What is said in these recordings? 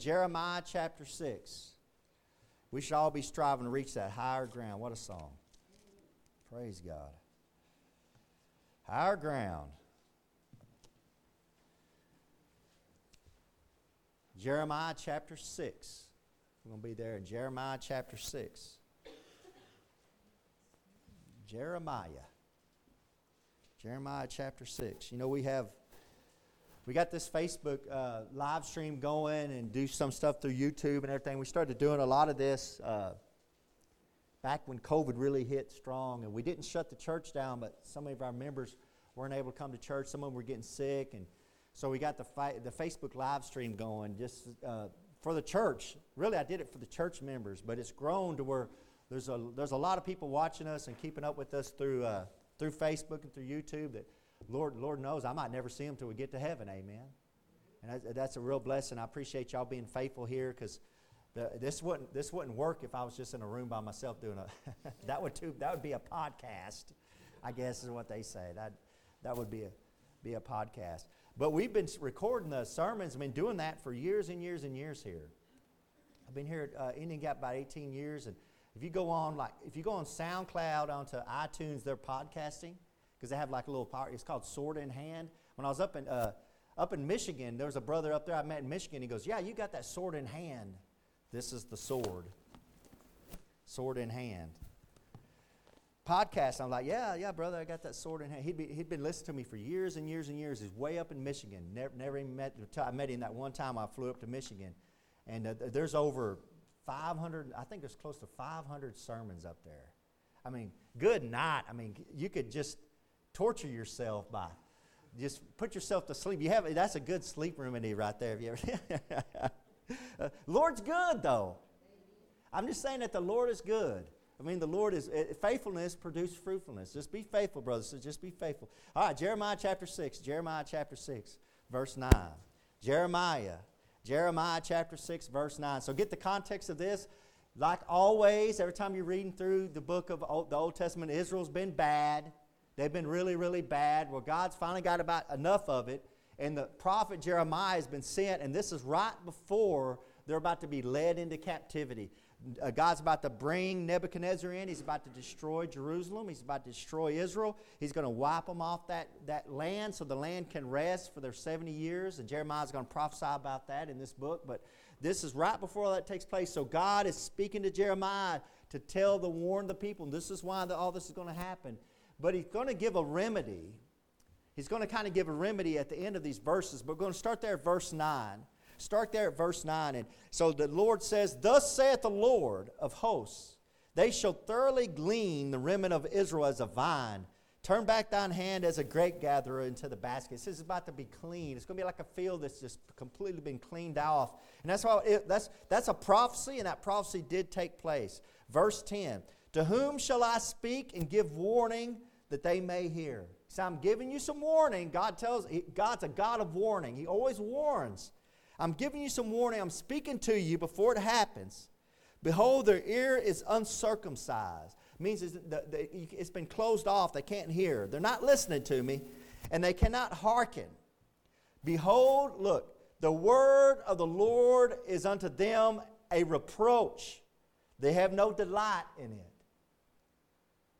Jeremiah chapter 6. We should all be striving to reach that higher ground. What a song. Praise God. Higher ground. Jeremiah chapter 6. We're going to be there in Jeremiah chapter 6. Jeremiah. Jeremiah chapter 6. You know, we have we got this Facebook uh, live stream going and do some stuff through YouTube and everything. We started doing a lot of this uh, back when COVID really hit strong, and we didn't shut the church down, but some of our members weren't able to come to church. Some of them were getting sick, and so we got the fi- the Facebook live stream going just uh, for the church. Really, I did it for the church members, but it's grown to where there's a there's a lot of people watching us and keeping up with us through uh, through Facebook and through YouTube that Lord, Lord knows I might never see them till we get to heaven. Amen. And that's a real blessing. I appreciate y'all being faithful here because this wouldn't this wouldn't work if I was just in a room by myself doing a. that would too, that would be a podcast, I guess is what they say. That that would be a be a podcast. But we've been recording the sermons. I've been doing that for years and years and years here. I've been here at uh, Indian Gap about 18 years, and if you go on like if you go on SoundCloud onto iTunes, they're podcasting because they have like a little power. It's called Sword in Hand. When I was up in uh, up in Michigan, there was a brother up there I met in Michigan. He goes, "Yeah, you got that sword in hand. This is the sword. Sword in hand." Podcast. I'm like, "Yeah, yeah, brother, I got that sword in hand." He'd, be, he'd been listening to me for years and years and years. He's way up in Michigan. Never, never even met. I met him that one time I flew up to Michigan, and uh, there's over 500. I think there's close to 500 sermons up there. I mean, good night. I mean, you could just torture yourself by just put yourself to sleep. You have that's a good sleep remedy right there. If you ever, uh, Lord's good though. I'm just saying that the Lord is good. I mean, the Lord is uh, faithfulness produces fruitfulness. Just be faithful, brothers. So just be faithful. All right, Jeremiah chapter six. Jeremiah chapter six, verse nine. Jeremiah, Jeremiah chapter six, verse nine. So get the context of this. Like always, every time you're reading through the book of the Old Testament, Israel's been bad. They've been really, really bad. Well, God's finally got about enough of it. And the prophet Jeremiah has been sent, and this is right before they're about to be led into captivity. Uh, God's about to bring Nebuchadnezzar in. He's about to destroy Jerusalem. He's about to destroy Israel. He's going to wipe them off that, that land so the land can rest for their 70 years. And Jeremiah's going to prophesy about that in this book. But this is right before that takes place. So God is speaking to Jeremiah to tell the warn the people. And this is why the, all this is going to happen. But he's going to give a remedy. He's going to kind of give a remedy at the end of these verses. But we're going to start there at verse 9. Start there at verse 9. And so the Lord says, Thus saith the Lord of hosts, they shall thoroughly glean the remnant of Israel as a vine. Turn back thine hand as a grape gatherer into the basket. This is about to be clean. It's going to be like a field that's just completely been cleaned off. And that's why it, that's, that's a prophecy, and that prophecy did take place. Verse 10 To whom shall I speak and give warning that they may hear. So I'm giving you some warning. God tells, God's a God of warning. He always warns. I'm giving you some warning. I'm speaking to you before it happens. Behold, their ear is uncircumcised. It means it's been closed off. They can't hear. They're not listening to me, and they cannot hearken. Behold, look, the word of the Lord is unto them a reproach. They have no delight in it.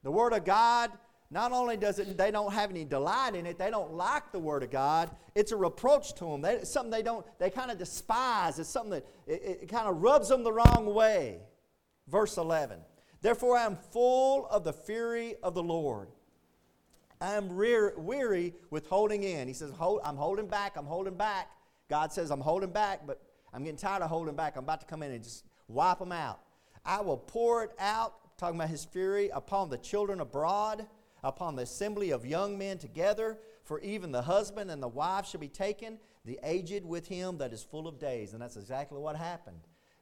The word of God not only does it they don't have any delight in it they don't like the word of god it's a reproach to them they, it's something they don't they kind of despise it's something that it, it kind of rubs them the wrong way. Verse 11 therefore i am full of the fury of the lord. I am rear, weary with holding in. He says Hold, i'm holding back i'm holding back. God says i'm holding back but i'm getting tired of holding back. I'm about to come in and just wipe them out. I will pour it out talking about his fury upon the children abroad upon the assembly of young men together, for even the husband and the wife shall be taken, the aged with him that is full of days. And that's exactly what happened.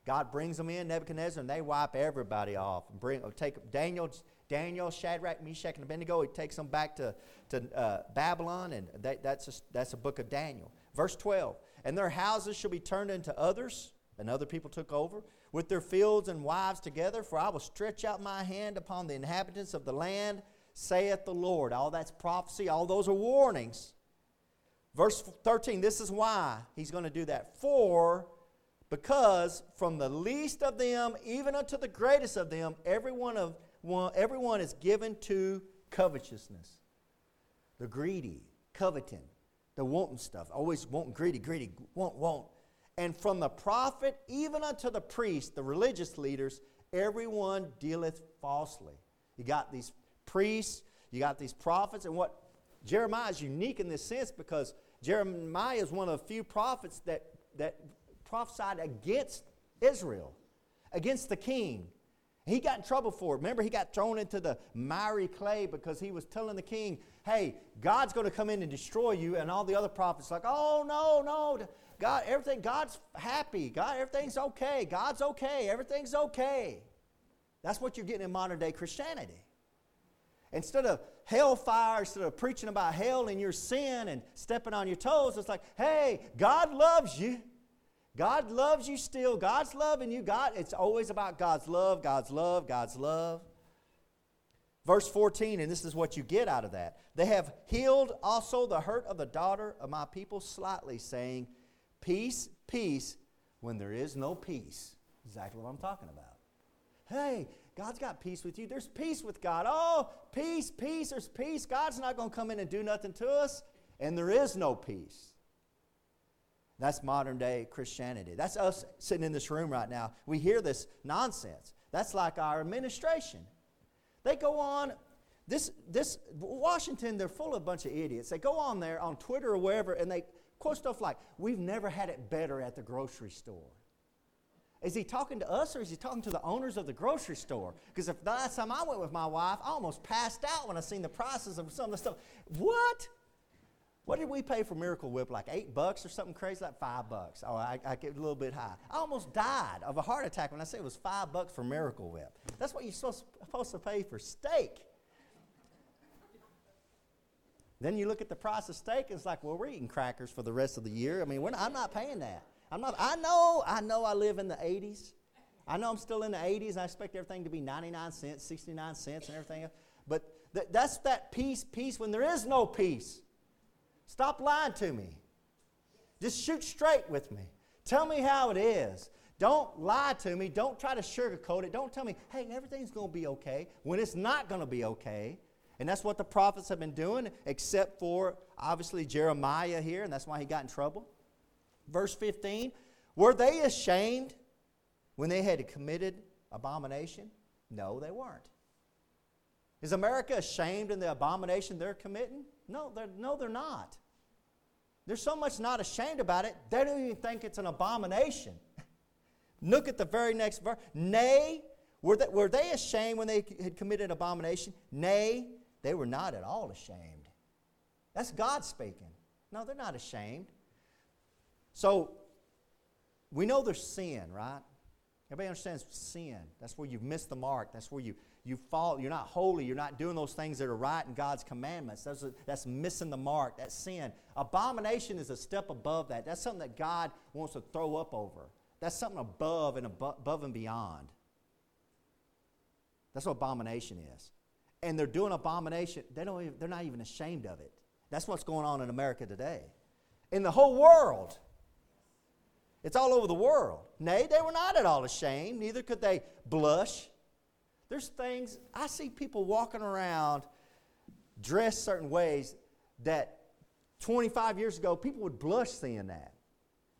God brings them in, Nebuchadnezzar, and they wipe everybody off. And bring, take Daniel, Daniel, Shadrach, Meshach, and Abednego. He takes them back to, to uh, Babylon, and that, that's, a, that's a book of Daniel. Verse 12 And their houses shall be turned into others, and other people took over, with their fields and wives together. For I will stretch out my hand upon the inhabitants of the land saith the Lord. All that's prophecy, all those are warnings. Verse 13, this is why he's going to do that. For Because from the least of them, even unto the greatest of them, everyone, of one, everyone is given to covetousness. The greedy, coveting, the wanting stuff, always wanting greedy, greedy, want, want. And from the prophet even unto the priest, the religious leaders, everyone dealeth falsely. You got these priests, you got these prophets, and what Jeremiah is unique in this sense because Jeremiah is one of the few prophets that, that prophesied against Israel, against the king. He got in trouble for it. Remember, he got thrown into the miry clay because he was telling the king, hey, God's going to come in and destroy you. And all the other prophets like, oh, no, no. God, everything, God's happy. God, everything's okay. God's okay. Everything's okay. That's what you're getting in modern day Christianity. Instead of hellfire, instead of preaching about hell and your sin and stepping on your toes, it's like, hey, God loves you. God loves you still. God's loving you. God, it's always about God's love, God's love, God's love. Verse 14, and this is what you get out of that. They have healed also the hurt of the daughter of my people slightly, saying, Peace, peace, when there is no peace. Exactly what I'm talking about. Hey, God's got peace with you. There's peace with God. Oh, peace, peace, there's peace. God's not going to come in and do nothing to us. And there is no peace. That's modern day Christianity. That's us sitting in this room right now. We hear this nonsense. That's like our administration. They go on, this, this Washington, they're full of a bunch of idiots. They go on there on Twitter or wherever and they quote stuff like, We've never had it better at the grocery store. Is he talking to us or is he talking to the owners of the grocery store? Because if the last time I went with my wife, I almost passed out when I seen the prices of some of the stuff. What? What did we pay for Miracle Whip? Like eight bucks or something crazy? Like five bucks. Oh, I, I get a little bit high. I almost died of a heart attack when I said it was five bucks for Miracle Whip. That's what you're supposed, to pay for steak. then you look at the price of steak, and it's like, well, we're eating crackers for the rest of the year. I mean, not, I'm not paying that. I'm not, I know, I know I live in the 80s. I know I'm still in the 80s, and I expect everything to be 99 cents, 69 cents, and everything else. But th- that's that peace, peace when there is no peace. Stop lying to me. Just shoot straight with me. Tell me how it is. Don't lie to me. Don't try to sugarcoat it. Don't tell me, hey, everything's going to be okay when it's not going to be okay. And that's what the prophets have been doing, except for obviously Jeremiah here, and that's why he got in trouble. Verse 15 Were they ashamed when they had committed abomination? No, they weren't. Is America ashamed in the abomination they're committing? No, they're, no, they're not. They're so much not ashamed about it, they don't even think it's an abomination. Look at the very next verse. Nay, were they, were they ashamed when they had committed abomination? Nay, they were not at all ashamed. That's God speaking. No, they're not ashamed. So, we know there's sin, right? Everybody understands sin. That's where you've missed the mark. That's where you you fall, you're not holy, you're not doing those things that are right in God's commandments. That's, a, that's missing the mark, that's sin. Abomination is a step above that. That's something that God wants to throw up over. That's something above and above, above and beyond. That's what abomination is. And they're doing abomination, they don't even, they're not even ashamed of it. That's what's going on in America today. In the whole world. It's all over the world. Nay, they were not at all ashamed, neither could they blush. There's things, I see people walking around dressed certain ways that 25 years ago people would blush seeing that.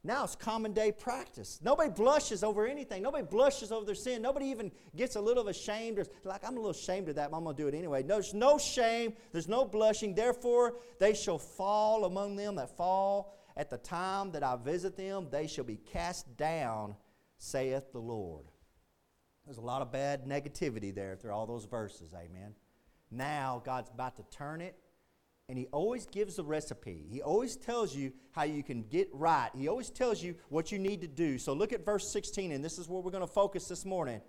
Now it's common day practice. Nobody blushes over anything. Nobody blushes over their sin. Nobody even gets a little ashamed or like, I'm a little ashamed of that, but I'm going to do it anyway. No, there's no shame. There's no blushing. Therefore, they shall fall among them that fall. At the time that I visit them, they shall be cast down, saith the Lord. There's a lot of bad negativity there through all those verses, amen. Now God's about to turn it, and He always gives the recipe. He always tells you how you can get right. He always tells you what you need to do. So look at verse 16, and this is where we're going to focus this morning.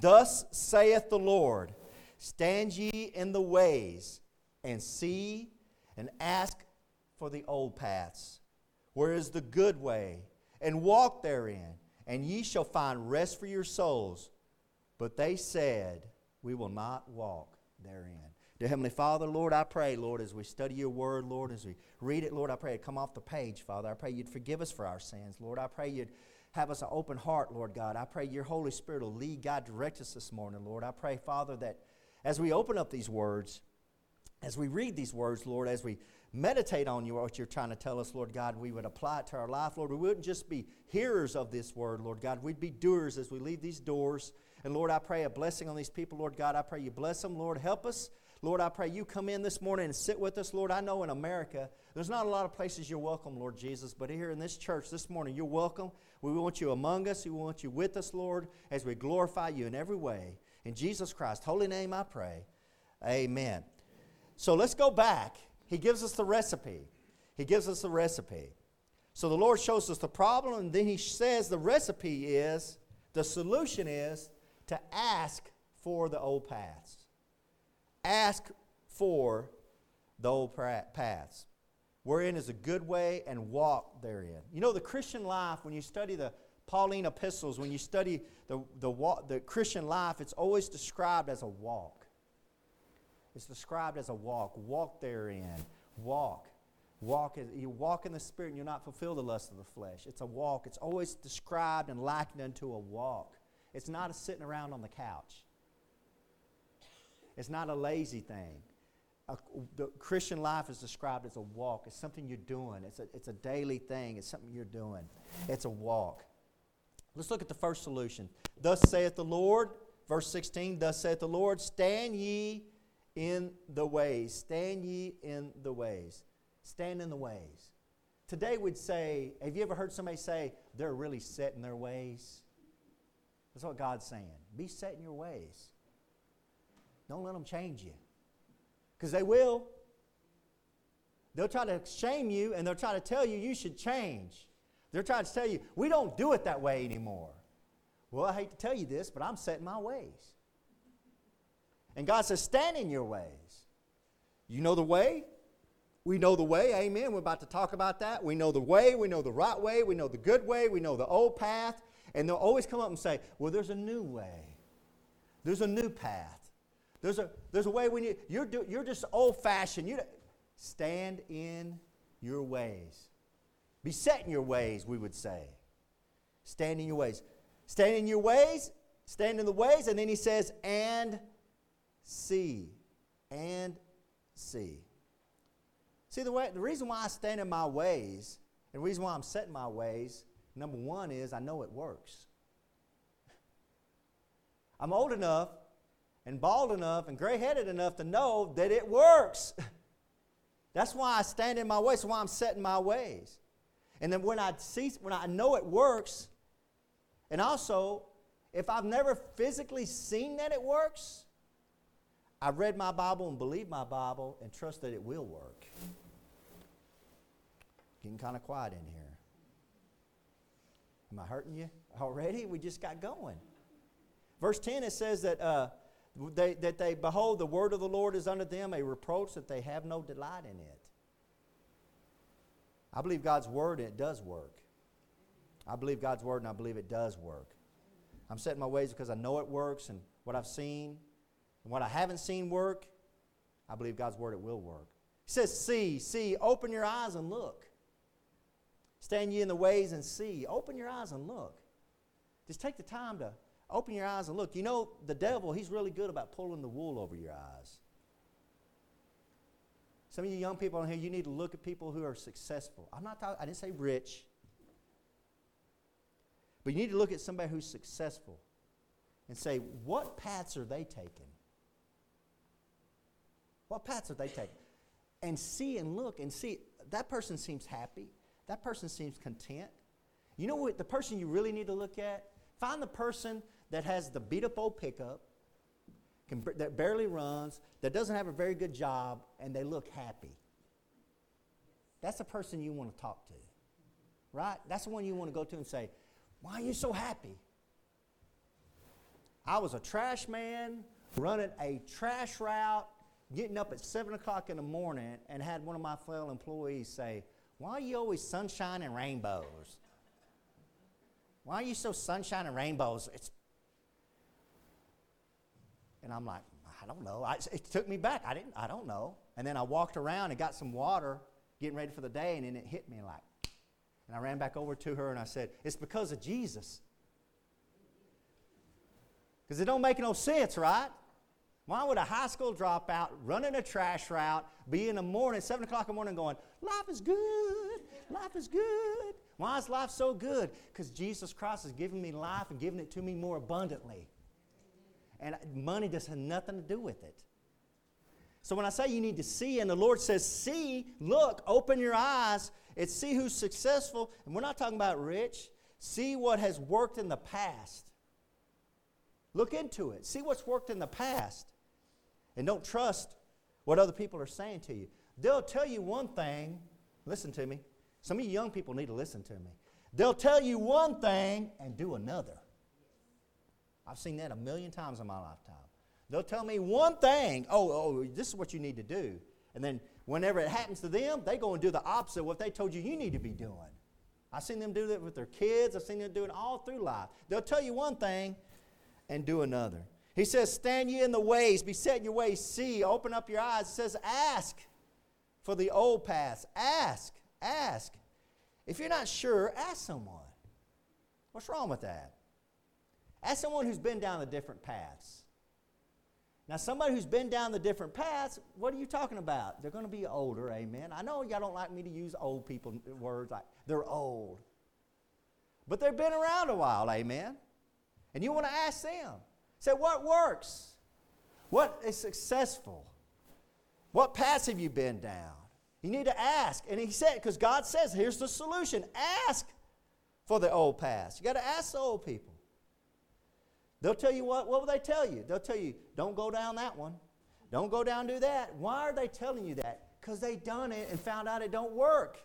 Thus saith the Lord Stand ye in the ways, and see, and ask for the old paths, where is the good way, and walk therein, and ye shall find rest for your souls. But they said, We will not walk therein. Dear Heavenly Father, Lord, I pray, Lord, as we study your word, Lord, as we read it, Lord, I pray it come off the page, Father. I pray you'd forgive us for our sins. Lord, I pray you'd have us an open heart, Lord God. I pray your Holy Spirit will lead, God, direct us this morning, Lord. I pray, Father, that as we open up these words, as we read these words, Lord, as we meditate on you, what you're trying to tell us, Lord God, we would apply it to our life, Lord. We wouldn't just be hearers of this word, Lord God. We'd be doers as we leave these doors. And Lord, I pray a blessing on these people, Lord God. I pray you bless them, Lord. Help us. Lord, I pray you come in this morning and sit with us. Lord, I know in America, there's not a lot of places you're welcome, Lord Jesus, but here in this church this morning, you're welcome. We want you among us. We want you with us, Lord, as we glorify you in every way. In Jesus Christ's holy name I pray. Amen. So let's go back. He gives us the recipe. He gives us the recipe. So the Lord shows us the problem, and then He says the recipe is, the solution is to ask for the old paths. Ask for the old paths. Wherein is a good way and walk therein. You know, the Christian life, when you study the Pauline epistles, when you study the, the, the Christian life, it's always described as a walk. It's described as a walk. Walk therein. Walk. Walk. You walk in the Spirit and you'll not fulfill the lust of the flesh. It's a walk. It's always described and likened unto a walk. It's not a sitting around on the couch. It's not a lazy thing. A, the Christian life is described as a walk. It's something you're doing. It's a, it's a daily thing. It's something you're doing. It's a walk. Let's look at the first solution. Thus saith the Lord, verse 16, Thus saith the Lord, stand ye in the ways. Stand ye in the ways. Stand in the ways. Today we'd say, have you ever heard somebody say, they're really set in their ways? That's what God's saying. Be set in your ways. Don't let them change you. Because they will. They'll try to shame you and they'll try to tell you you should change. They're trying to tell you, we don't do it that way anymore. Well, I hate to tell you this, but I'm setting my ways. And God says, stand in your ways. You know the way? We know the way. Amen. We're about to talk about that. We know the way. We know the right way. We know the good way. We know the old path. And they'll always come up and say, well, there's a new way. There's a new path. There's a, there's a way when you, you're, do, you're just old fashioned. You stand in your ways. Be set in your ways, we would say. Stand in your ways. Stand in your ways, stand in the ways, and then he says, and see. And see. See, the, way, the reason why I stand in my ways, and the reason why I'm setting my ways, number one is I know it works. I'm old enough and bald enough and gray headed enough to know that it works. That's why I stand in my ways. That's why I'm setting my ways. And then when I see, when I know it works, and also, if I've never physically seen that it works, I've read my Bible and believe my Bible and trust that it will work. Getting kind of quiet in here. Am I hurting you already? We just got going. Verse 10, it says that, uh, they, that they, behold, the word of the Lord is unto them a reproach that they have no delight in it. I believe God's word and it does work. I believe God's word and I believe it does work. I'm setting my ways because I know it works and what I've seen and what I haven't seen work, I believe God's word it will work. He says, See, see, open your eyes and look. Stand ye in the ways and see. Open your eyes and look. Just take the time to open your eyes and look. You know, the devil, he's really good about pulling the wool over your eyes. Some of you young people on here, you need to look at people who are successful. I'm not talking, I didn't say rich. But you need to look at somebody who's successful and say, what paths are they taking? What paths are they taking? And see and look and see, that person seems happy. That person seems content. You know what? The person you really need to look at? Find the person that has the beat up old pickup, can, that barely runs, that doesn't have a very good job, and they look happy. That's the person you want to talk to, right? That's the one you want to go to and say, Why are you so happy? I was a trash man running a trash route, getting up at 7 o'clock in the morning, and had one of my fellow employees say, Why are you always sunshine and rainbows? Why are you so sunshine and rainbows? It's and I'm like, I don't know. I, it took me back. I didn't. I don't know. And then I walked around and got some water, getting ready for the day, and then it hit me like, And I ran back over to her and I said, It's because of Jesus. Because it don't make no sense, right? Why would a high school dropout running a trash route be in the morning, 7 o'clock in the morning, going, Life is good, life is good? Why is life so good? Because Jesus Christ has given me life and given it to me more abundantly. And money just has nothing to do with it. So when I say you need to see, and the Lord says, see, look, open your eyes, it's see who's successful. And we're not talking about rich. See what has worked in the past. Look into it. See what's worked in the past. And don't trust what other people are saying to you. They'll tell you one thing. Listen to me. Some of you young people need to listen to me. They'll tell you one thing and do another. I've seen that a million times in my lifetime. They'll tell me one thing, oh, oh, this is what you need to do. And then whenever it happens to them, they go and do the opposite of what they told you you need to be doing. I've seen them do that with their kids. I've seen them do it all through life. They'll tell you one thing and do another. He says, Stand ye in the ways, be set in your ways, see, open up your eyes. It says, Ask for the old paths. Ask, ask. If you're not sure, ask someone. What's wrong with that? Ask someone who's been down the different paths. Now, somebody who's been down the different paths, what are you talking about? They're going to be older, amen. I know y'all don't like me to use old people uh, words like they're old. But they've been around a while, amen. And you want to ask them. Say, what works? What is successful? What paths have you been down? You need to ask. And he said, because God says, here's the solution ask for the old paths. You got to ask the old people. They'll tell you what, what will they tell you? They'll tell you, don't go down that one. Don't go down do that. Why are they telling you that? Because they done it and found out it don't work.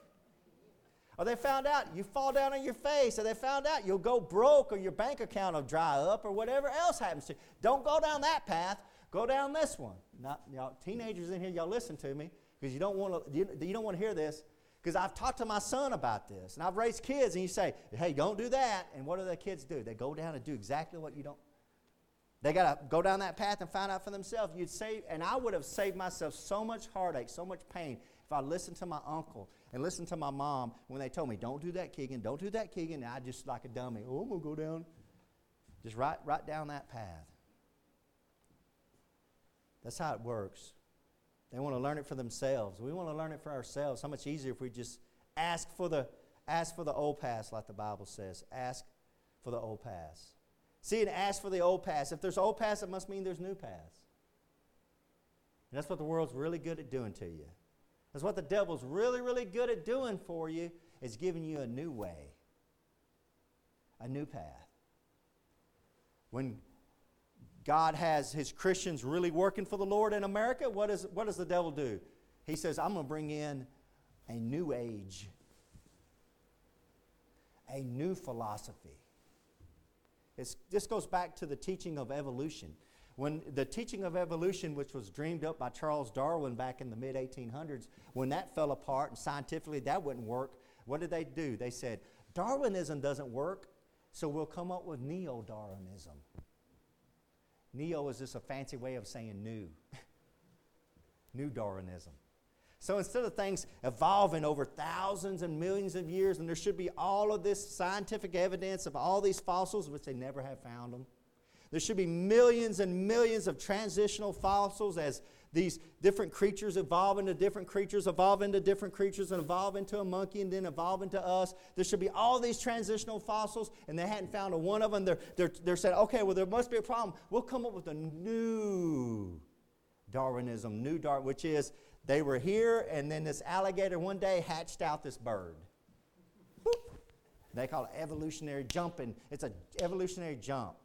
Or they found out you fall down on your face, or they found out you'll go broke, or your bank account will dry up, or whatever else happens to you. Don't go down that path. Go down this one. Not, y'all, teenagers in here, y'all listen to me because you don't want to. You, you don't want to hear this because I've talked to my son about this, and I've raised kids, and you say, "Hey, don't do that." And what do the kids do? They go down and do exactly what you don't they got to go down that path and find out for themselves. You'd save, and I would have saved myself so much heartache, so much pain if I listened to my uncle and listen to my mom when they told me, "Don't do that, Keegan. Don't do that, Keegan." And I just like a dummy. Oh, I'm gonna go down. Just right, right down that path. That's how it works. They want to learn it for themselves. We want to learn it for ourselves. How much easier if we just ask for the ask for the old past, like the Bible says. Ask for the old past. See, and ask for the old paths. If there's old paths, it must mean there's new paths. And that's what the world's really good at doing to you. That's what the devil's really, really good at doing for you, is giving you a new way, a new path. When God has his Christians really working for the Lord in America, what, is, what does the devil do? He says, I'm going to bring in a new age, a new philosophy. It's, this goes back to the teaching of evolution. When the teaching of evolution, which was dreamed up by Charles Darwin back in the mid 1800s, when that fell apart and scientifically that wouldn't work, what did they do? They said, Darwinism doesn't work, so we'll come up with neo Darwinism. Neo is just a fancy way of saying new. new Darwinism. So instead of things evolving over thousands and millions of years, and there should be all of this scientific evidence of all these fossils, which they never have found them. There should be millions and millions of transitional fossils as these different creatures evolve into different creatures, evolve into different creatures, and evolve into a monkey, and then evolve into us. There should be all these transitional fossils, and they hadn't found a one of them. They're, they're, they're saying, okay, well, there must be a problem. We'll come up with a new Darwinism, new Darwin, which is they were here, and then this alligator one day hatched out this bird. Boop. They call it evolutionary jumping. It's an evolutionary jump.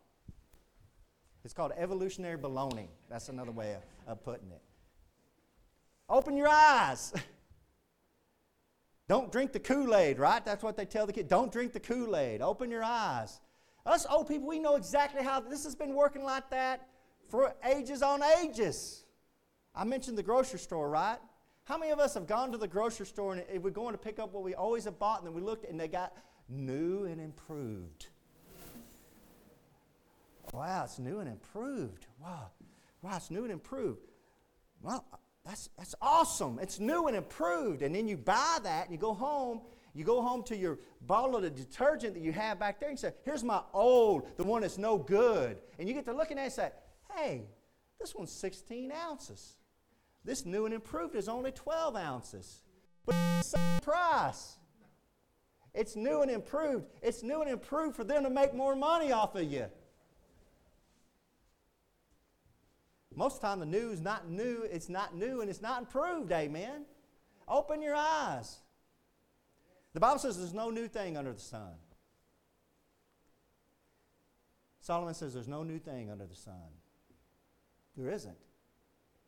It's called evolutionary baloney. That's another way of, of putting it. Open your eyes. Don't drink the Kool Aid, right? That's what they tell the kid. Don't drink the Kool Aid. Open your eyes. Us old people, we know exactly how this has been working like that for ages on ages. I mentioned the grocery store, right? How many of us have gone to the grocery store and we're going to pick up what we always have bought and then we looked and they got new and improved? Wow, it's new and improved. Wow, wow, it's new and improved. Well, that's, that's awesome. It's new and improved. And then you buy that and you go home You go home to your bottle of detergent that you have back there and say, Here's my old, the one that's no good. And you get to looking at it and say, Hey, this one's 16 ounces. This new and improved is only 12 ounces. But it's the same price. It's new and improved. It's new and improved for them to make more money off of you. Most of the time, the news not new, it's not new, and it's not improved, amen. Open your eyes. The Bible says there's no new thing under the sun. Solomon says there's no new thing under the sun. There isn't.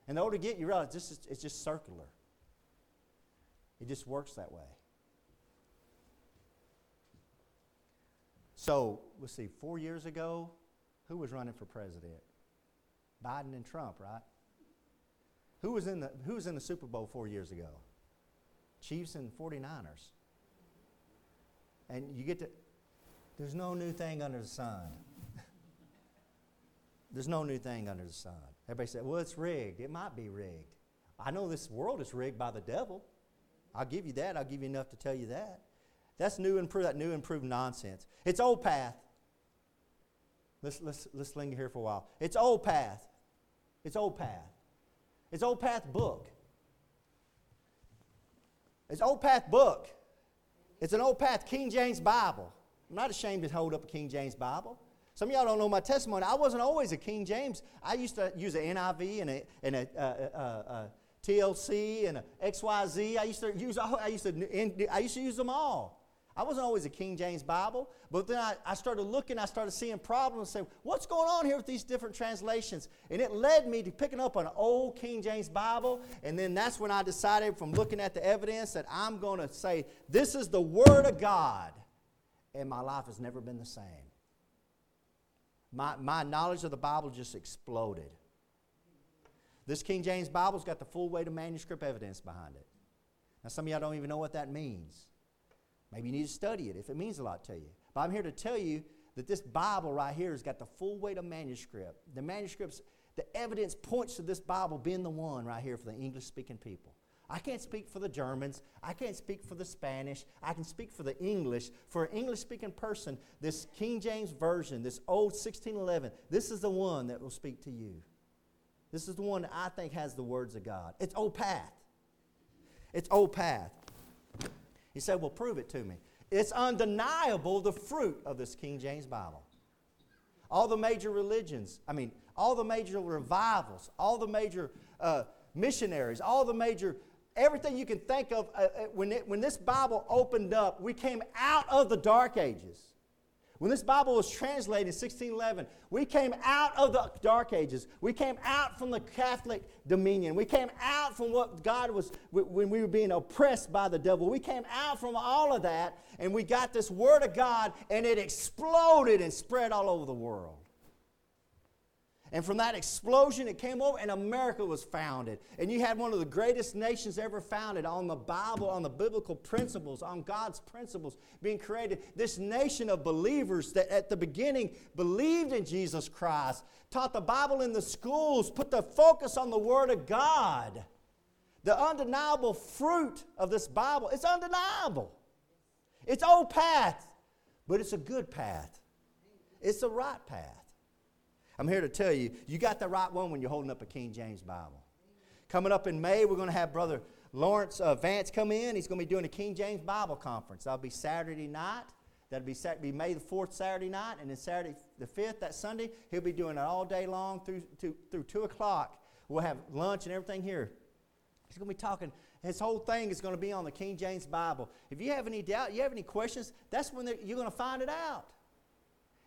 And the older you get, you realize this is, it's just circular. It just works that way. So, let's see, four years ago, who was running for president? Biden and Trump, right? Who was in the, who was in the Super Bowl four years ago? Chiefs and 49ers. And you get to, there's no new thing under the sun. there's no new thing under the sun. Everybody said, well, it's rigged. It might be rigged. I know this world is rigged by the devil. I'll give you that. I'll give you enough to tell you that. That's new and that new improved nonsense. It's old path. Let's, let's, let's linger here for a while. It's old path. It's old path. It's old path book. It's old path book. It's an old path King James Bible. I'm not ashamed to hold up a King James Bible. Some of y'all don't know my testimony. I wasn't always a King James. I used to use an NIV and a, and a, uh, uh, TLC and a XYZ. I used to use I used to I used to use them all. I wasn't always a King James Bible, but then I, I started looking, I started seeing problems saying, what's going on here with these different translations? And it led me to picking up an old King James Bible, and then that's when I decided from looking at the evidence that I'm going to say, this is the Word of God. And my life has never been the same. My, my knowledge of the Bible just exploded. This King James Bible's got the full weight of manuscript evidence behind it. Now, some of y'all don't even know what that means. Maybe you need to study it if it means a lot to you. But I'm here to tell you that this Bible right here has got the full weight of manuscript. The manuscripts, the evidence points to this Bible being the one right here for the English speaking people. I can't speak for the Germans. I can't speak for the Spanish. I can speak for the English. For an English speaking person, this King James Version, this old 1611, this is the one that will speak to you. This is the one that I think has the words of God. It's old path. It's old path. He said, Well, prove it to me. It's undeniable the fruit of this King James Bible. All the major religions, I mean, all the major revivals, all the major uh, missionaries, all the major, everything you can think of, uh, uh when, it, when this Bible opened up, we came out of the dark ages. When this Bible was translated in 1611, we came out of the Dark Ages. We came out from the Catholic dominion. We came out from what God was, when we were being oppressed by the devil. We came out from all of that, and we got this Word of God, and it exploded and spread all over the world. And from that explosion, it came over, and America was founded. And you had one of the greatest nations ever founded on the Bible, on the biblical principles, on God's principles being created. This nation of believers that at the beginning believed in Jesus Christ, taught the Bible in the schools, put the focus on the Word of God. The undeniable fruit of this Bible, it's undeniable. It's old path, but it's a good path. It's the right path. I'm here to tell you, you got the right one when you're holding up a King James Bible. Coming up in May, we're going to have Brother Laurence uh, Vance come in. He's going to be doing a King James Bible conference. That'll be Saturday night. That'll be, be May the 4th, Saturday night. And then Saturday the 5th, that Sunday, he'll be doing it all day long through, to, through 2 o'clock. We'll have lunch and everything here. He's going to be talking. His whole thing is going to be on the King James Bible. If you have any doubt, you have any questions, that's when you're going to find it out.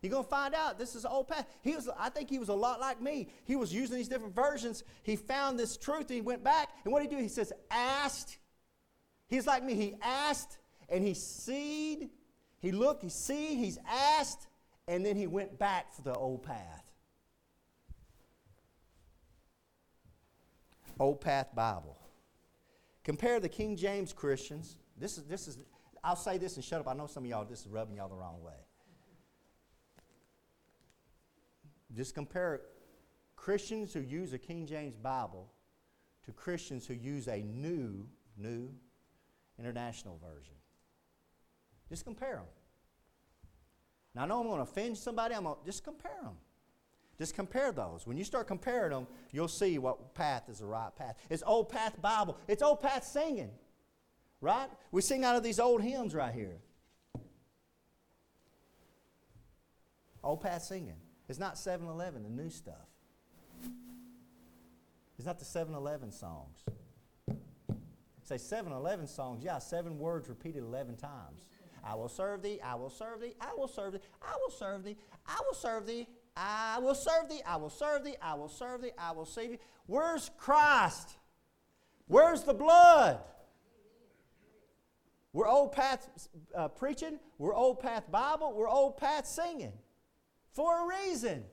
You're going to find out this is old path. He was, I think he was a lot like me. He was using these different versions. He found this truth and he went back. And what did he do? He says, asked. He's like me. He asked and he seed. He looked, he see, he's asked, and then he went back for the old path. Old Path Bible. Compare the King James Christians. This is, this is, I'll say this and shut up. I know some of y'all, this is rubbing y'all the wrong way. Just compare Christians who use a King James Bible to Christians who use a new, new international version. Just compare them. Now, I know I'm going to offend somebody. I'm going to just compare them. Just compare those. When you start comparing them, you'll see what path is the right path. It's Old Path Bible. It's Old Path singing, right? We sing out of these old hymns right here. Old Path singing. It's not 7 Eleven, the new stuff. It's not the 7 Eleven songs. Say 7 Eleven songs, yeah, seven words repeated 11 times. I will serve thee, I will serve thee, I will serve thee, I will serve thee, I will serve thee, I will serve thee, I will serve thee, I will serve thee, I will save you. Where's Christ? Where's the blood? We're old path uh, preaching, we're old path Bible, we're old path singing for a reason.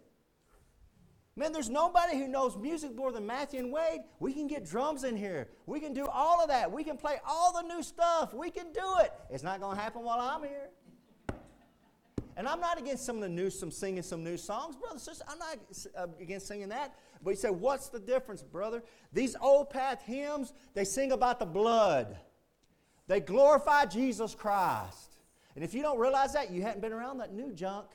Man, there's nobody who knows music more than Matthew and Wade. We can get drums in here. We can do all of that. We can play all the new stuff. We can do it. It's not going to happen while I'm here. And I'm not against some of the new, some singing some new songs, brother, sister. I'm not uh, against singing that. But you say, what's the difference, brother? These old path hymns, they sing about the blood. They glorify Jesus Christ. And if you don't realize that, you hadn't been around that new junk.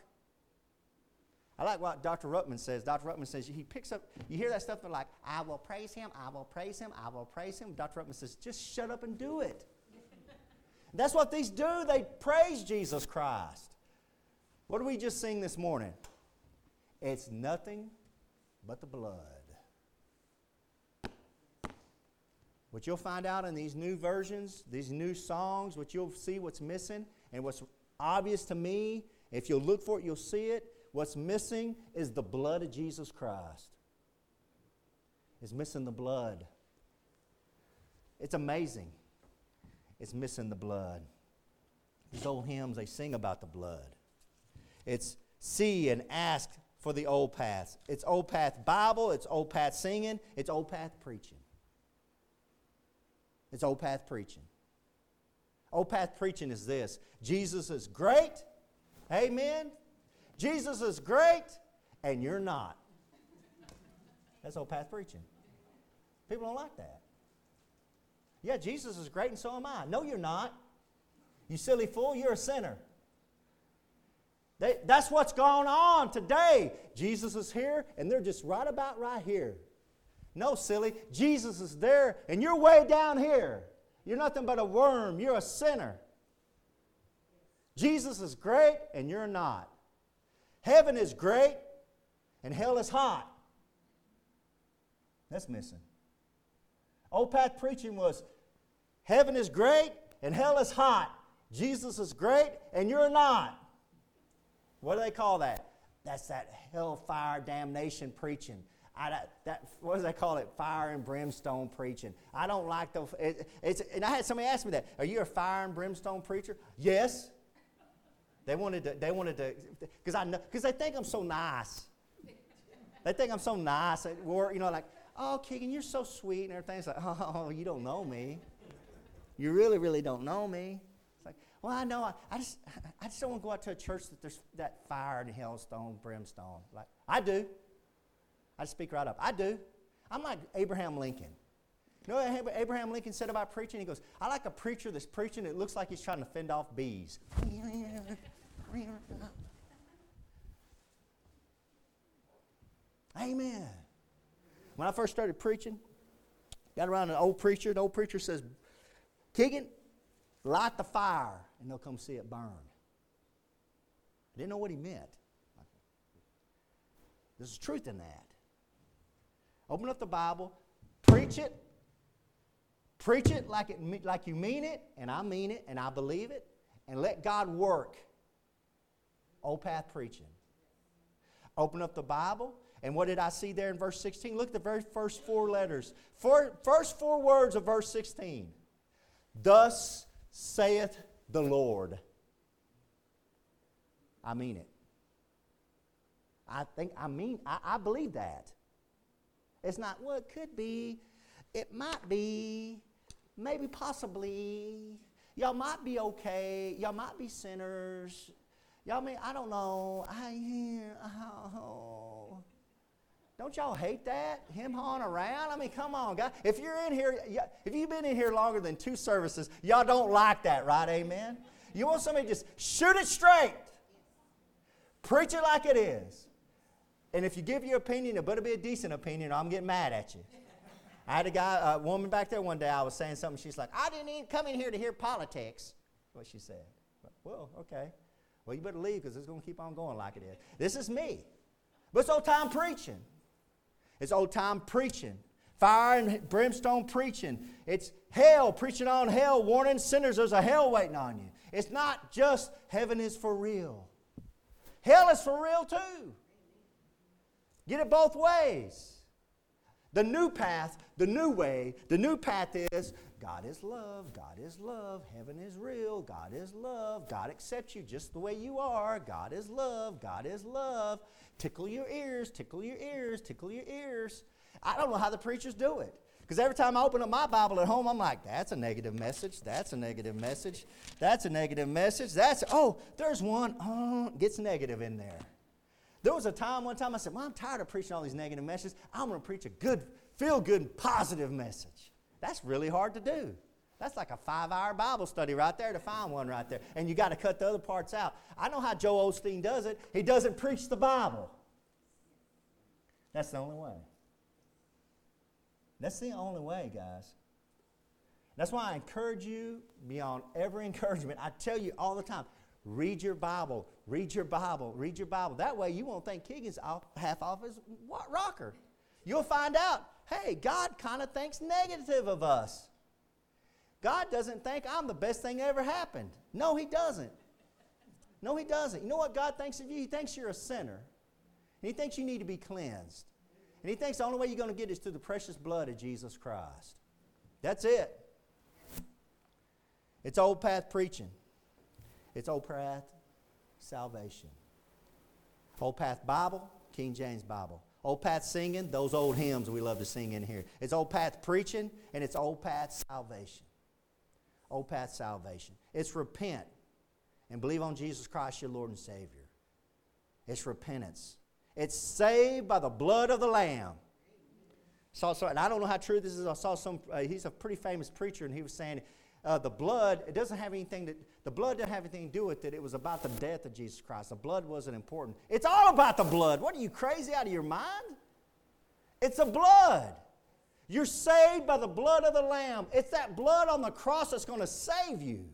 I like what Dr. Ruckman says. Dr. Ruckman says he picks up, you hear that stuff, they're like, I will praise him, I will praise him, I will praise him. Dr. Ruckman says, just shut up and do it. That's what these do. They praise Jesus Christ. What did we just sing this morning? It's nothing but the blood. What you'll find out in these new versions, these new songs, what you'll see what's missing, and what's obvious to me, if you'll look for it, you'll see it What's missing is the blood of Jesus Christ. It's missing the blood. It's amazing. It's missing the blood. These old hymns, they sing about the blood. It's see and ask for the old paths. It's old path Bible, it's old path singing, it's old path preaching. It's old path preaching. Old path preaching is this Jesus is great. Amen. Jesus is great, and you're not. That's old path preaching. People don't like that. Yeah, Jesus is great, and so am I. No, you're not. You silly fool, you're a sinner. They, that's what's going on today. Jesus is here, and they're just right about right here. No, silly. Jesus is there, and you're way down here. You're nothing but a worm. You're a sinner. Jesus is great, and you're not. Heaven is great and hell is hot. That's missing. Old Path preaching was heaven is great and hell is hot. Jesus is great and you're not. What do they call that? That's that hellfire damnation preaching. I, that, what do they call it? Fire and brimstone preaching. I don't like the. It, it's, and I had somebody ask me that. Are you a fire and brimstone preacher? Yes. They wanted to, they wanted to, because I know, because they think I'm so nice. They think I'm so nice. Uh, or, you know, like, oh, Keegan, you're so sweet and everything. It's like, oh, you don't know me. You really, really don't know me. It's like, well, I know. I, I just, I just don't want to go out to a church that there's that fire and hellstone, brimstone. Like, I do. I speak right up. I do. I'm like Abraham Lincoln. You know what Abraham Lincoln said about preaching? He goes, I like a preacher that's preaching, it looks like he's trying to fend off bees. Amen. When I first started preaching, got around an old preacher. The old preacher says, Keegan, light the fire, and they'll come see it burn. I didn't know what he meant. There's truth in that. Open up the Bible, preach it, preach it like, it like you mean it, and I mean it, and I believe it, and let God work. Old path preaching. Open up the Bible, and what did I see there in verse 16? Look at the very first four letters. Four, first four words of verse 16. Thus saith the Lord. I mean it. I think, I mean, I, I believe that. It's not, well, it could be, it might be, maybe possibly. Y'all might be okay. Y'all might be sinners. Y'all mean, I don't know. I, oh. Don't y'all hate that? Him hawing around? I mean, come on, guys. If you're in here, if you've been in here longer than two services, y'all don't like that, right? Amen? You want somebody just shoot it straight. Preach it like it is. And if you give your opinion, it better be a decent opinion or I'm getting mad at you. I had a guy, a woman back there one day, I was saying something. She's like, I didn't even come in here to hear politics. What she said. Well, okay. Well, you better leave because it's going to keep on going like it is. This is me. But it's old time preaching. It's old time preaching. Fire and brimstone preaching. It's hell, preaching on hell, warning sinners there's a hell waiting on you. It's not just heaven is for real. Hell is for real too. Get it both ways. The new path, the new way, the new path is God is love, God is love, heaven is real, God is love, God accepts you just the way you are, God is love, God is love. Tickle your ears, tickle your ears, tickle your ears. I don't know how the preachers do it. Because every time I open up my Bible at home, I'm like, that's a negative message. That's a negative message. That's a negative message. That's, oh, there's one. Oh, gets negative in there. There was a time, one time, I said, well, I'm tired of preaching all these negative messages. I'm going to preach a good, feel good, positive message. That's really hard to do. That's like a five hour Bible study right there to find one right there. And you got to cut the other parts out. I know how Joel Osteen does it. He doesn't preach the Bible. That's the only way. That's the only way, guys. That's why I encourage you beyond every encouragement. I tell you all the time read your Bible, read your Bible, read your Bible. That way you won't think Keegan's half off his rocker. You'll find out, hey, God kind of thinks negative of us. God doesn't think I'm the best thing that ever happened. No, He doesn't. No, He doesn't. You know what God thinks of you? He thinks you're a sinner. And He thinks you need to be cleansed. And He thinks the only way you're going to get is through the precious blood of Jesus Christ. That's it. It's old path preaching, it's old path salvation. Old path Bible, King James Bible. Old path singing, those old hymns we love to sing in here. It's old path preaching, and it's old path salvation old path salvation. It's repent and believe on Jesus Christ, your Lord and Savior. It's repentance. It's saved by the blood of the Lamb. Saw, so, and I don't know how true this is. I saw some, uh, he's a pretty famous preacher, and he was saying uh, the blood, it doesn't have anything that, the blood doesn't have anything to do with it. It was about the death of Jesus Christ. The blood wasn't important. It's all about the blood. What are you, crazy out of your mind? It's the blood. You're saved by the blood of the Lamb. It's that blood on the cross that's going to save you.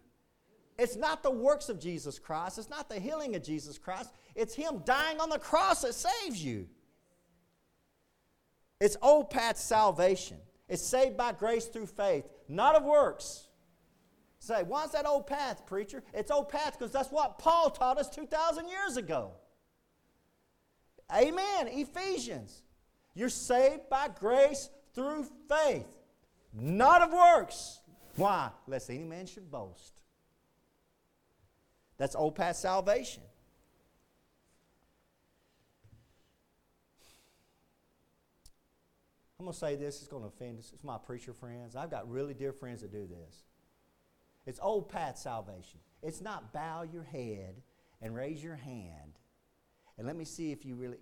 It's not the works of Jesus Christ, it's not the healing of Jesus Christ. It's Him dying on the cross that saves you. It's old path salvation. It's saved by grace through faith, not of works. Say, why's that old path, preacher? It's old path because that's what Paul taught us 2,000 years ago. Amen. Ephesians. You're saved by grace through faith, not of works. Why? Lest any man should boast. That's old path salvation. I'm going to say this, it's going to offend us. It's my preacher friends. I've got really dear friends that do this. It's old path salvation. It's not bow your head and raise your hand and let me see if you really.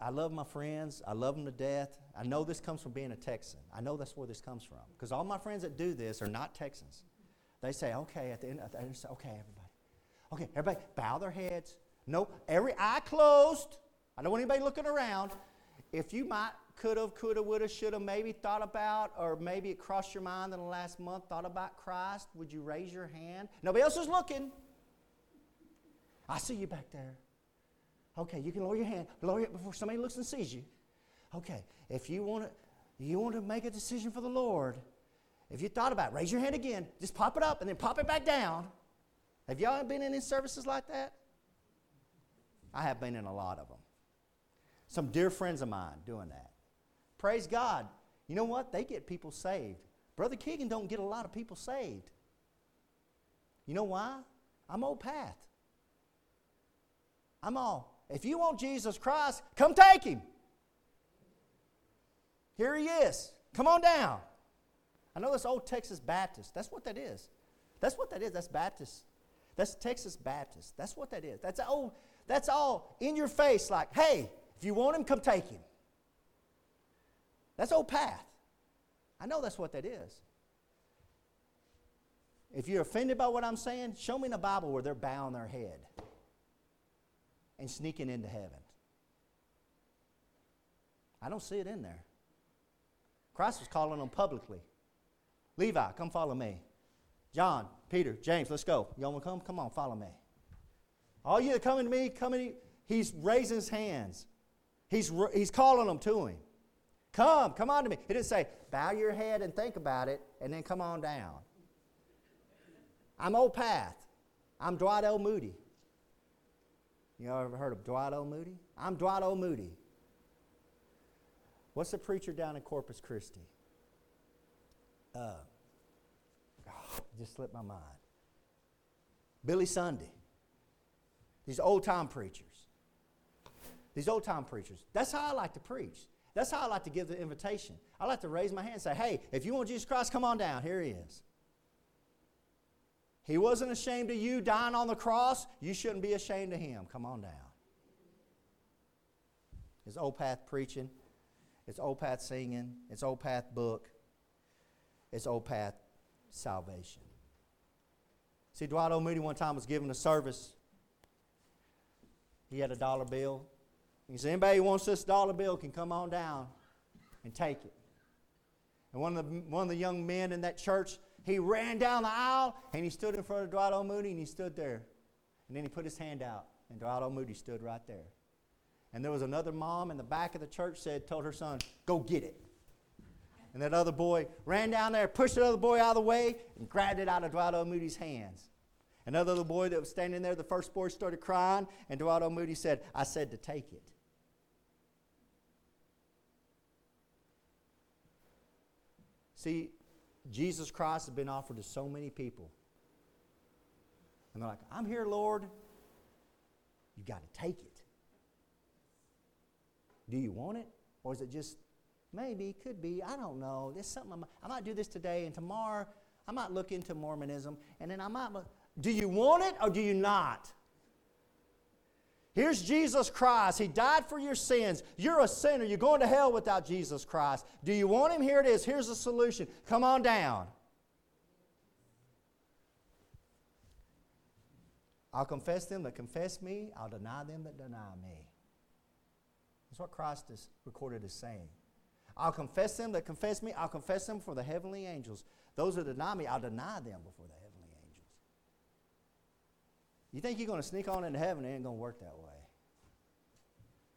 I love my friends. I love them to death. I know this comes from being a Texan. I know that's where this comes from. Because all my friends that do this are not Texans. They say, okay, at the end, they say, okay, everybody. Okay, everybody, bow their heads. No, every eye closed. I don't want anybody looking around. If you might, could have, could have, would have, should have, maybe thought about, or maybe it crossed your mind in the last month, thought about Christ, would you raise your hand? Nobody else is looking. I see you back there. Okay, you can lower your hand. Lower it before somebody looks and sees you. Okay, if you want to, you want to make a decision for the Lord, if you thought about it, raise your hand again. Just pop it up and then pop it back down. Have y'all been in any services like that? I have been in a lot of them. Some dear friends of mine doing that. Praise God. You know what? They get people saved. Brother Keegan don't get a lot of people saved. You know why? I'm old path. I'm all if you want Jesus Christ, come take him. Here he is. Come on down. I know this old Texas Baptist. That's what that is. That's what that is. That's Baptist. That's Texas Baptist. That's what that is. That's all, that's all in your face, like, hey, if you want him, come take him. That's old path. I know that's what that is. If you're offended by what I'm saying, show me in the Bible where they're bowing their head and sneaking into heaven. I don't see it in there. Christ was calling them publicly. Levi, come follow me. John, Peter, James, let's go. Y'all want to come? Come on, follow me. All you that coming to me, coming. He's raising his hands. He's, he's calling them to him. Come, come on to me. He didn't say, bow your head and think about it, and then come on down. I'm Old Path. I'm Dwight L. Moody. You all ever heard of Dwight L. Moody? I'm Dwight L. Moody. What's the preacher down in Corpus Christi? Uh, oh, just slipped my mind. Billy Sunday. These old time preachers. These old time preachers. That's how I like to preach. That's how I like to give the invitation. I like to raise my hand and say, hey, if you want Jesus Christ, come on down. Here he is. He wasn't ashamed of you dying on the cross. You shouldn't be ashamed of him. Come on down. It's old path preaching. It's old path singing. It's old path book. It's old path salvation. See, Dwight L. Moody one time was giving a service. He had a dollar bill. He said, anybody who wants this dollar bill can come on down and take it. And one of the, one of the young men in that church, he ran down the aisle and he stood in front of Dwight. Moody and he stood there. And then he put his hand out and Dwight. Moody stood right there. And there was another mom in the back of the church said, told her son, go get it. And that other boy ran down there, pushed the other boy out of the way, and grabbed it out of Dwight. Moody's hands. Another little boy that was standing there, the first boy started crying, and Dwight. Moody said, I said to take it. See, Jesus Christ has been offered to so many people. And they're like, I'm here, Lord. You got to take it. Do you want it? Or is it just maybe, could be, I don't know. There's something I might, I might do this today, and tomorrow I might look into Mormonism, and then I might. Do you want it or do you not? Here's Jesus Christ. He died for your sins. You're a sinner. You're going to hell without Jesus Christ. Do you want Him? Here it is. Here's the solution. Come on down. I'll confess them that confess me. I'll deny them that deny me. That's what Christ is recorded as saying. I'll confess them that confess me. I'll confess them for the heavenly angels. Those that deny me, I'll deny them before the. You think you're going to sneak on into heaven? It ain't going to work that way.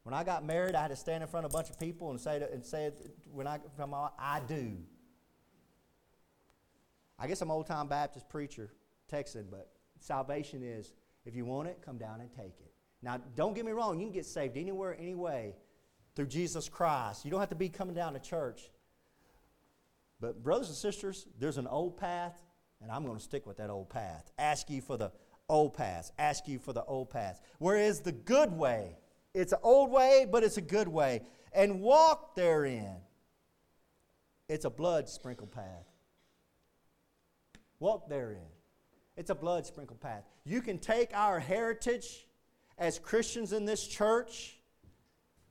When I got married, I had to stand in front of a bunch of people and say, to, and say when I come out, I do. I guess I'm old time Baptist preacher, Texan, but salvation is if you want it, come down and take it. Now, don't get me wrong, you can get saved anywhere, anyway through Jesus Christ. You don't have to be coming down to church. But, brothers and sisters, there's an old path, and I'm going to stick with that old path. Ask you for the old path. Ask you for the old path. Where is the good way? It's an old way, but it's a good way. And walk therein. It's a blood sprinkled path. Walk therein. It's a blood sprinkled path. You can take our heritage as Christians in this church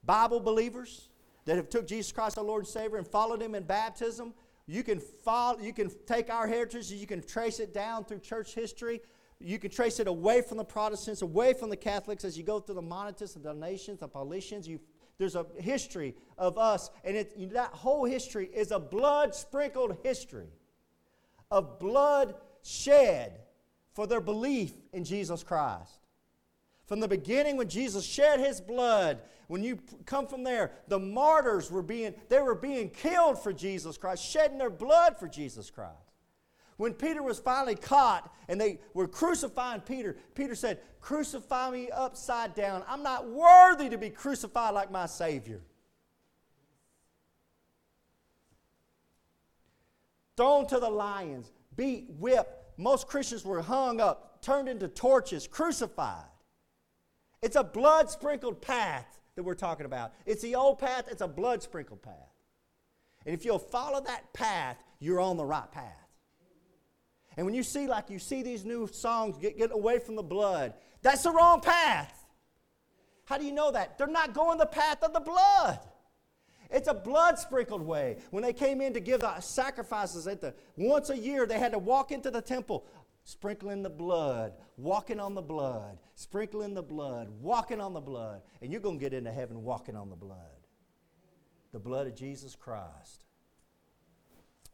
Bible believers that have took Jesus Christ our Lord and Savior and followed him in baptism. You can follow, you can take our heritage you can trace it down through church history. You can trace it away from the Protestants, away from the Catholics as you go through the Montanists, the Donations, the Paulicians. You, there's a history of us, and it, that whole history is a blood sprinkled history of blood shed for their belief in Jesus Christ. From the beginning, when Jesus shed his blood, when you come from there, the martyrs were being, they were being killed for Jesus Christ, shedding their blood for Jesus Christ. When Peter was finally caught and they were crucifying Peter, Peter said, Crucify me upside down. I'm not worthy to be crucified like my Savior. Thrown to the lions, beat, whipped. Most Christians were hung up, turned into torches, crucified. It's a blood sprinkled path that we're talking about. It's the old path, it's a blood sprinkled path. And if you'll follow that path, you're on the right path. And when you see, like you see these new songs, get, get away from the blood, that's the wrong path. How do you know that? They're not going the path of the blood. It's a blood sprinkled way. When they came in to give the sacrifices at the once a year, they had to walk into the temple, sprinkling the blood, walking on the blood, sprinkling the blood, walking on the blood. And you're going to get into heaven walking on the blood. The blood of Jesus Christ.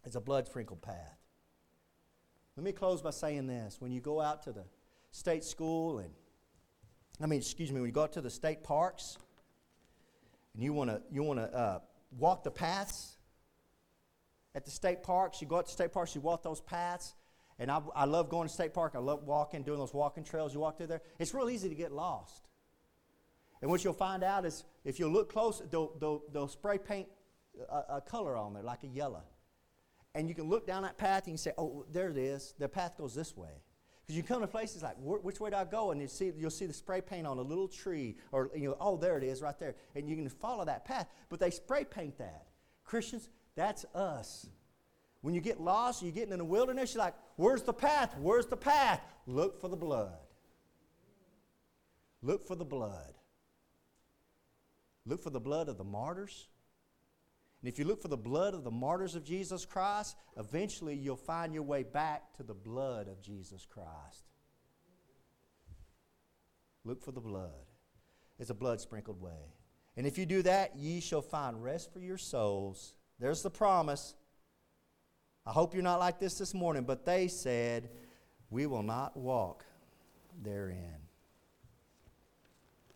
It's a blood sprinkled path. Let me close by saying this. When you go out to the state school and I mean, excuse me, when you go out to the state parks and you want to you want to uh, walk the paths at the state parks, you go out to state parks, you walk those paths. And I, I love going to state park. I love walking, doing those walking trails. You walk through there. It's real easy to get lost. And what you'll find out is if you look close, they'll, they'll, they'll spray paint a, a color on there, like a yellow. And you can look down that path and you say, oh, there it is. The path goes this way. Because you come to places like, which way do I go? And you see, you'll see the spray paint on a little tree, or you know, oh, there it is, right there. And you can follow that path. But they spray paint that. Christians, that's us. When you get lost, you're getting in the wilderness, you're like, where's the path? Where's the path? Look for the blood. Look for the blood. Look for the blood of the martyrs. And if you look for the blood of the martyrs of Jesus Christ, eventually you'll find your way back to the blood of Jesus Christ. Look for the blood. It's a blood sprinkled way. And if you do that, ye shall find rest for your souls. There's the promise. I hope you're not like this this morning, but they said, We will not walk therein.